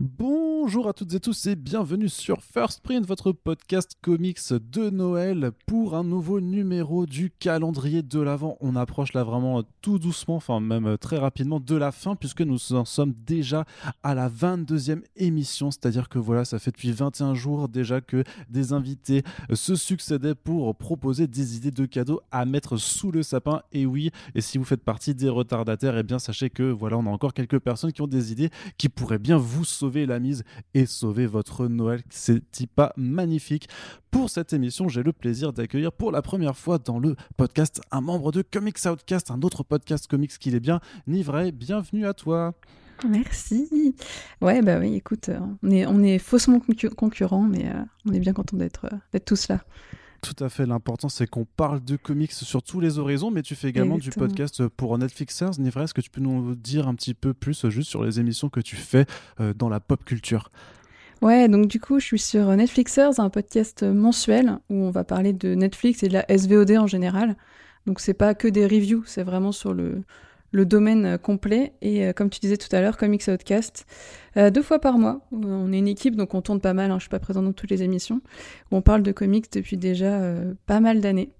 Bonjour à toutes et tous et bienvenue sur First Print, votre podcast comics de Noël pour un nouveau numéro du calendrier de l'Avent. On approche là vraiment tout doucement, enfin même très rapidement de la fin puisque nous en sommes déjà à la 22e émission, c'est-à-dire que voilà, ça fait depuis 21 jours déjà que des invités se succédaient pour proposer des idées de cadeaux à mettre sous le sapin. Et oui, et si vous faites partie des retardataires, et eh bien sachez que voilà, on a encore quelques personnes qui ont des idées qui pourraient bien vous sauver la mise et sauver votre Noël. C'est pas magnifique. Pour cette émission, j'ai le plaisir d'accueillir pour la première fois dans le podcast un membre de Comics Outcast, un autre podcast comics qu'il est bien. Nivray, bienvenue à toi. Merci. Ouais, bah oui, écoute, euh, on est, on est faussement concurrents, mais euh, on est bien content euh, d'être tous là. Tout à fait. L'important, c'est qu'on parle de comics sur tous les horizons, mais tu fais également du podcast pour Netflixers. Nivray, est-ce que tu peux nous dire un petit peu plus euh, juste sur les émissions que tu fais euh, dans la pop culture? Ouais, donc du coup, je suis sur Netflixers, un podcast mensuel où on va parler de Netflix et de la SVOD en général. Donc c'est pas que des reviews, c'est vraiment sur le, le domaine euh, complet. Et euh, comme tu disais tout à l'heure, Comics Outcast, euh, deux fois par mois. On est une équipe, donc on tourne pas mal. Hein, je suis pas présente dans toutes les émissions. on parle de comics depuis déjà pas mal d'années.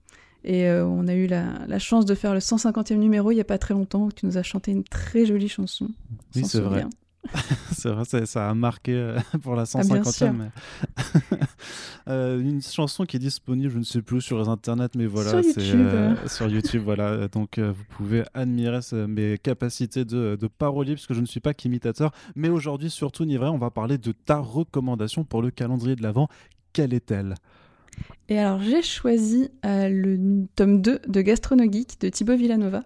Et on a eu la, chance de faire le 150e numéro il y a pas très longtemps où tu nous as chanté une très jolie chanson. Oui, c'est vrai. c'est vrai, ça, a marqué euh, pour la 150e. Ah, euh, une chanson qui est disponible, je ne sais plus, sur les internets, mais voilà, c'est euh, sur YouTube. voilà, donc vous pouvez admirer mes capacités de, de parolier, puisque je ne suis pas qu'imitateur. Mais aujourd'hui, surtout, Nivray, on va parler de ta recommandation pour le calendrier de l'Avent. Quelle est-elle? Et alors j'ai choisi euh, le tome 2 de Gastronogeek de Thibaut Villanova,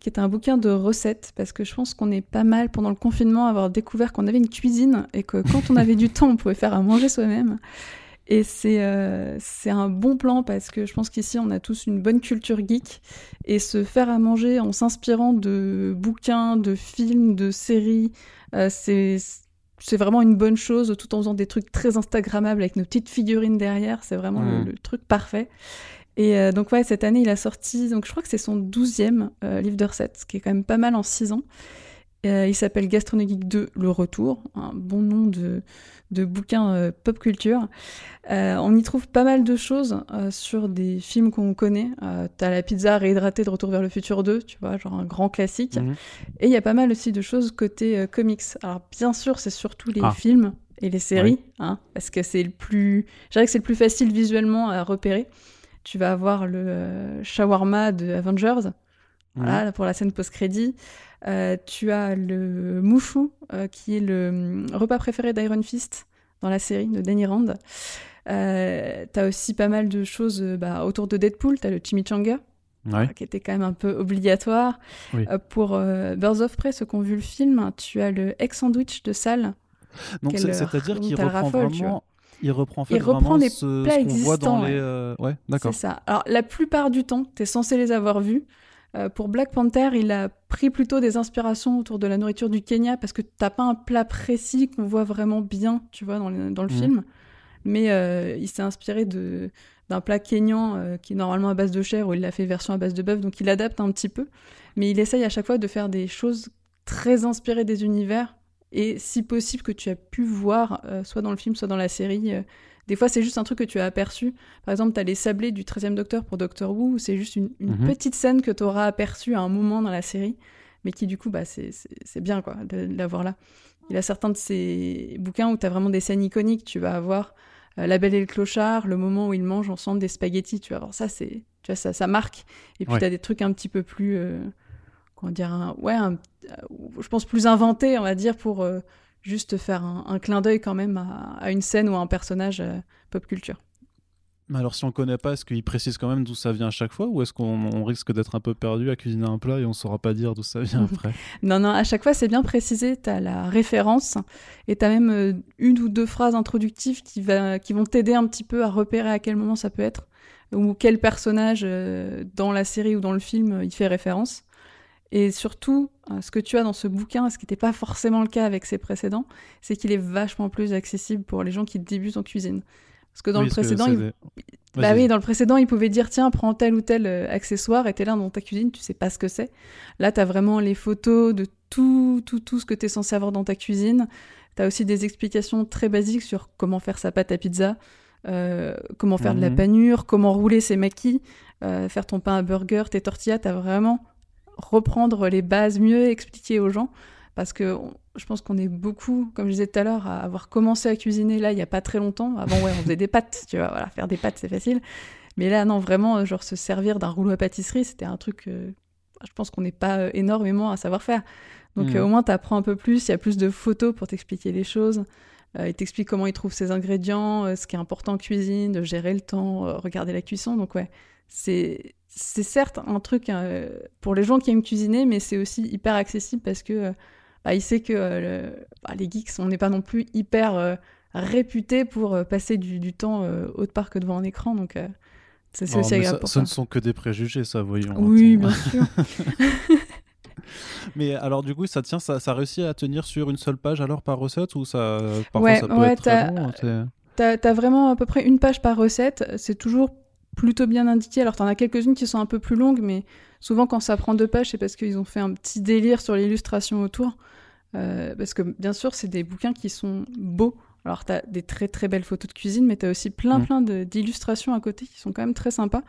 qui est un bouquin de recettes, parce que je pense qu'on est pas mal pendant le confinement à avoir découvert qu'on avait une cuisine et que quand on avait du temps, on pouvait faire à manger soi-même. Et c'est euh, un bon plan parce que je pense qu'ici on a tous une bonne culture geek et se faire à manger en s'inspirant de bouquins, de films, de séries, euh, c'est c'est vraiment une bonne chose tout en faisant des trucs très Instagrammables avec nos petites figurines derrière. C'est vraiment le, mm. truc parfait. Et euh, donc, ouais, cette année, il a sorti, donc je crois que c'est son douzième euh, livre de recettes, ce qui est quand même pas mal en six ans. Euh, il s'appelle Gastronomique 2, Le Retour, un bon nom de, de bouquin euh, pop culture. Euh, on y trouve pas mal de choses sur des films qu'on connaît. T'as la pizza réhydratée de Retour vers le futur 2, tu vois, genre un grand classique. Mhm. Et il y a pas mal aussi de choses côté comics. Alors bien sûr, c'est surtout les ah. films et les séries, hein, parce que c'est le plus, je dirais que c'est le plus facile visuellement à repérer. Tu vas avoir le shawarma de Avengers, voilà, pour la scène post-crédit. Euh, tu as le Mouchou, euh, qui est le hum, repas préféré d'Iron Fist dans la série de Danny Rand. Euh, tu as aussi pas mal de choses bah, autour de Deadpool. Tu as le chimichanga, qui était quand même un peu obligatoire. pour Birds of Prey, ceux qui ont vu le film, tu as le egg sandwich de salle. Donc c'est-à-dire qu'il reprend vraiment... Il reprend, il reprend des ce, plats. Dans les, ouais, d'accord. C'est ça. Alors, la plupart du temps, tu es censé les avoir vus. Euh, pour Black Panther, il a pris plutôt des inspirations autour de la nourriture du Kenya parce que t'as pas un plat précis qu'on voit vraiment bien, tu vois, dans, le, mhm. film. Mais euh, il s'est inspiré de d'un plat kényan euh, qui est normalement à base de chair ou il l'a fait version à base de bœuf, donc il adapte un petit peu. Mais il essaye à chaque fois de faire des choses très inspirées des univers et si possible que tu as pu voir soit dans le film, soit dans la série des fois, c'est juste un truc que tu as aperçu. Par exemple, tu as les sablés du 13e Docteur pour Doctor Who, c'est juste une, mhm. petite scène que tu auras aperçue à un moment dans la série, mais qui, du coup, bah, c'est bien quoi, de, l'avoir là. Il a certains de ces bouquins où tu as vraiment des scènes iconiques. Tu vas avoir euh, La Belle et le Clochard, le moment où ils mangent ensemble des spaghettis. Tu vas voir ça, c'est, tu vois, ça, ça marque. Et puis, tu as des trucs un petit peu plus. Euh, comment dire Ouais, euh, je pense plus inventés, on va dire, pour juste faire un, clin d'œil quand même à, une scène ou à un personnage euh, pop culture. Mais alors si on ne connaît pas, est-ce qu'il précise quand même d'où ça vient à chaque fois ou est-ce qu'on risque d'être un peu perdu à cuisiner un plat et on ne saura pas dire d'où ça vient après? Non, non, à chaque fois c'est bien précisé, tu as la référence et tu as même euh, une ou deux phrases introductives qui, va, qui vont t'aider un petit peu à repérer à quel moment ça peut être ou quel personnage euh, dans la série ou dans le film il fait référence. Et surtout, euh, ce que tu as dans ce bouquin, ce qui n'était pas forcément le cas avec ses précédents, c'est qu'il est vachement plus accessible pour les gens qui débutent en cuisine. Parce que dans le précédent, il... bah oui, dans le précédent, il pouvait dire tiens, prends tel ou tel euh, accessoire et t'es là dans ta cuisine, tu sais pas ce que c'est. Là, tu as vraiment les photos de tout, tout, tout ce que tu es censé avoir dans ta cuisine. Tu as aussi des explications très basiques sur comment faire sa pâte à pizza, euh, comment faire de la Mhm. panure, comment rouler ses maquis, euh, faire ton pain à burger, tes tortillas. Tu as vraiment reprendre les bases, mieux expliquer aux gens. Parce que on- je pense qu'on est beaucoup, comme je disais tout à l'heure, à avoir commencé à cuisiner là il n'y a pas très longtemps. Avant, ouais, on faisait des pâtes, tu vois, voilà, faire des pâtes c'est facile. Mais là, non, vraiment, euh, genre se servir d'un rouleau à pâtisserie, c'était un truc, euh, je pense qu'on n'est pas euh, énormément à savoir faire. Donc Mhm. euh, au moins, tu apprends un peu plus, il y a plus de photos pour t'expliquer les choses. Euh, il t'explique comment il trouve ses ingrédients, ce qui est important en cuisine, de gérer le temps, regarder la cuisson. Donc ouais, c'est c'est certes un truc euh, pour les gens qui aiment cuisiner, mais c'est aussi hyper accessible parce que euh, bah, il sait que euh, le- bah, les geeks, on n'est pas non plus hyper euh, réputés pour passer du, du temps autre part que devant un écran. Donc ça, c'est aussi agréable ça- pour ce ça. ne sont que des préjugés, ça, voyons. Oui, bien sûr. Mais alors, du coup, ça tient, ça, ça réussit à tenir sur une seule page alors par recette ou ça, parfois Ouais, ça peut ouais, être très long t'es- T'as as vraiment à peu près une page par recette. C'est toujours plutôt bien indiqué. Alors, t'en as quelques-unes qui sont un peu plus longues, mais souvent, quand ça prend deux pages, c'est parce qu'ils ont fait un petit délire sur l'illustration autour. Euh, parce que, bien sûr, c'est des bouquins qui sont beaux. Alors, t'as des très très belles photos de cuisine, mais t'as aussi plein Mm. plein d'illustrations à côté qui sont quand même très sympas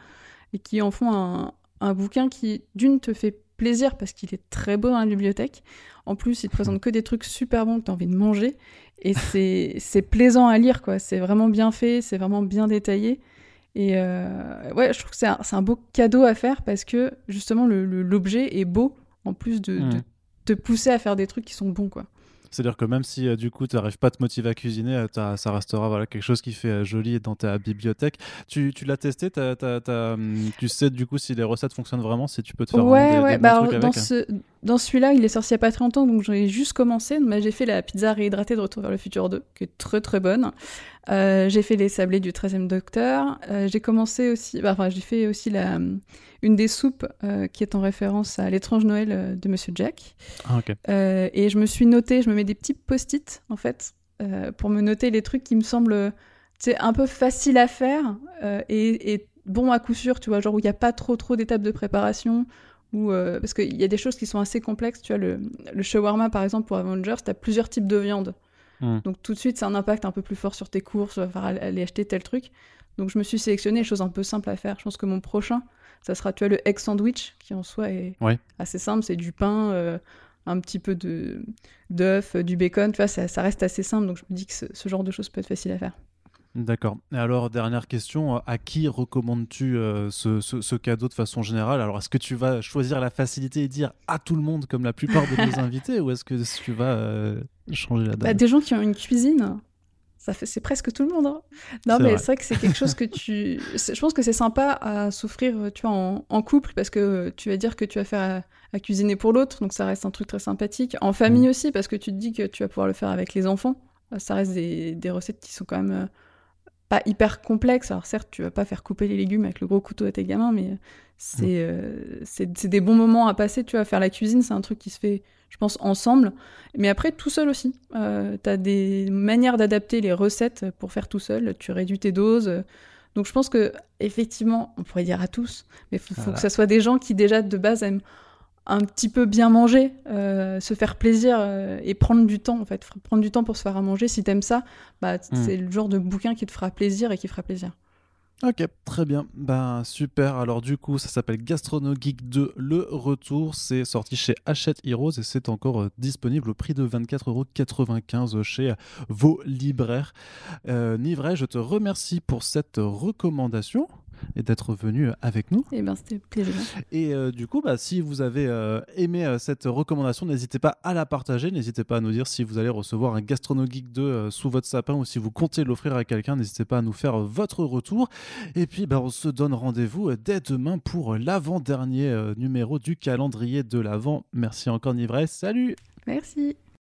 et qui en font un, un bouquin qui, d'une, te fait plaisir parce qu'il est très beau dans la bibliothèque. En plus, il te présente que des trucs super bons que tu as envie de manger. Et c'est c'est plaisant à lire, quoi. C'est vraiment bien fait, c'est vraiment bien détaillé. Et euh, ouais, je trouve que c'est un, un beau cadeau à faire parce que justement, l'objet est beau en plus de, Mm. de te pousser à faire des trucs qui sont bons, quoi. C'est-à-dire que même si euh, du coup tu n'arrives pas à te motiver à cuisiner, euh, ça restera voilà, quelque chose qui fait euh, joli dans ta bibliothèque. Tu, tu l'as testé, t'as- t'as, hum, tu sais du coup si les recettes fonctionnent vraiment, si tu peux te faire ouais, des, ouais. des bons Bah, trucs alors, dans, avec. hein. Dans celui-là, il est sorti il n'y a pas très longtemps, donc j'ai juste commencé. J'ai fait la pizza réhydratée de Retour vers le futur 2, qui est très très bonne. Euh, j'ai fait les sablés du 13e Docteur. Euh, j'ai commencé aussi, bah, enfin, j'ai fait aussi la, une des soupes euh, qui est en référence à l'étrange Noël de Monsieur Jack. Ah, ok. Euh, et je me suis noté, je me mets des petits post-it en fait pour me noter les trucs qui me semblent un peu faciles à faire et, et bons à coup sûr, tu vois, genre où il n'y a pas trop trop d'étapes de préparation. Ou euh, parce qu'il y a des choses qui sont assez complexes, tu vois, le, le shawarma par exemple pour Avengers, tu as plusieurs types de viande. Mm. Donc tout de suite, c'est un impact un peu plus fort sur tes courses, aller acheter tel truc. Donc je me suis sélectionné les choses un peu simples à faire. Je pense que mon prochain, ça sera, tu vois, le egg sandwich, qui en soi est Ouais. assez simple, c'est du pain, euh, un petit peu de d'œuf, du bacon, tu vois, ça, ça reste assez simple, donc je me dis que ce, ce genre de choses peut être facile à faire. D'accord. Et alors, dernière question, euh, à qui recommandes-tu euh, ce, ce- ce cadeau de façon générale? Alors, est-ce que tu vas choisir la facilité et dire à tout le monde comme la plupart de nos invités ou est-ce que tu vas euh, changer la Bah, donne? des gens qui ont une cuisine, c'est presque tout le monde. hein. Non, mais c'est vrai que c'est quelque chose que tu. Je pense que c'est sympa à souffrir, tu vois, en, en couple, parce que tu vas dire que tu vas faire à, à cuisiner pour l'autre, donc ça reste un truc très sympathique. En famille Mm. aussi, parce que tu te dis que tu vas pouvoir le faire avec les enfants. Ça reste des, des recettes qui sont quand même pas hyper complexes. Alors certes, tu vas pas faire couper les légumes avec le gros couteau à tes gamins, mais c'est euh, c'est c'est des bons moments à passer. Tu vois, faire la cuisine, c'est un truc qui se fait, je pense, ensemble. Mais après, tout seul aussi. Euh, tu as des manières d'adapter les recettes pour faire tout seul. Tu réduis tes doses. Donc je pense que effectivement, on pourrait dire à tous, mais il faut, faut que ça soit des gens qui déjà de base aiment un petit peu bien manger, euh, se faire plaisir euh, et prendre du temps en fait, prendre du temps pour se faire à manger. Si t'aimes ça, bah, t- Mm. c'est le genre de bouquin qui te fera plaisir et qui fera plaisir. Ok, très bien. Ben super. Alors du coup, ça s'appelle Gastrono Geek 2 Le Retour. C'est sorti chez Hachette Heroes et c'est encore euh, disponible au prix de 24,95€ chez vos libraires. Nivray, je te remercie pour cette recommandation et d'être venu avec nous. Et ben c'était plaisir. Et euh, du coup, bah, si vous avez euh, aimé euh, cette recommandation, n'hésitez pas à la partager. N'hésitez pas à nous dire si vous allez recevoir un Gastrono Geek 2 euh, sous votre sapin ou si vous comptez l'offrir à quelqu'un. N'hésitez pas à nous faire votre retour. Et puis, bah, on se donne rendez-vous dès demain pour l'avant-dernier numéro du calendrier de l'Avent. Merci encore, Nivray. Salut Merci.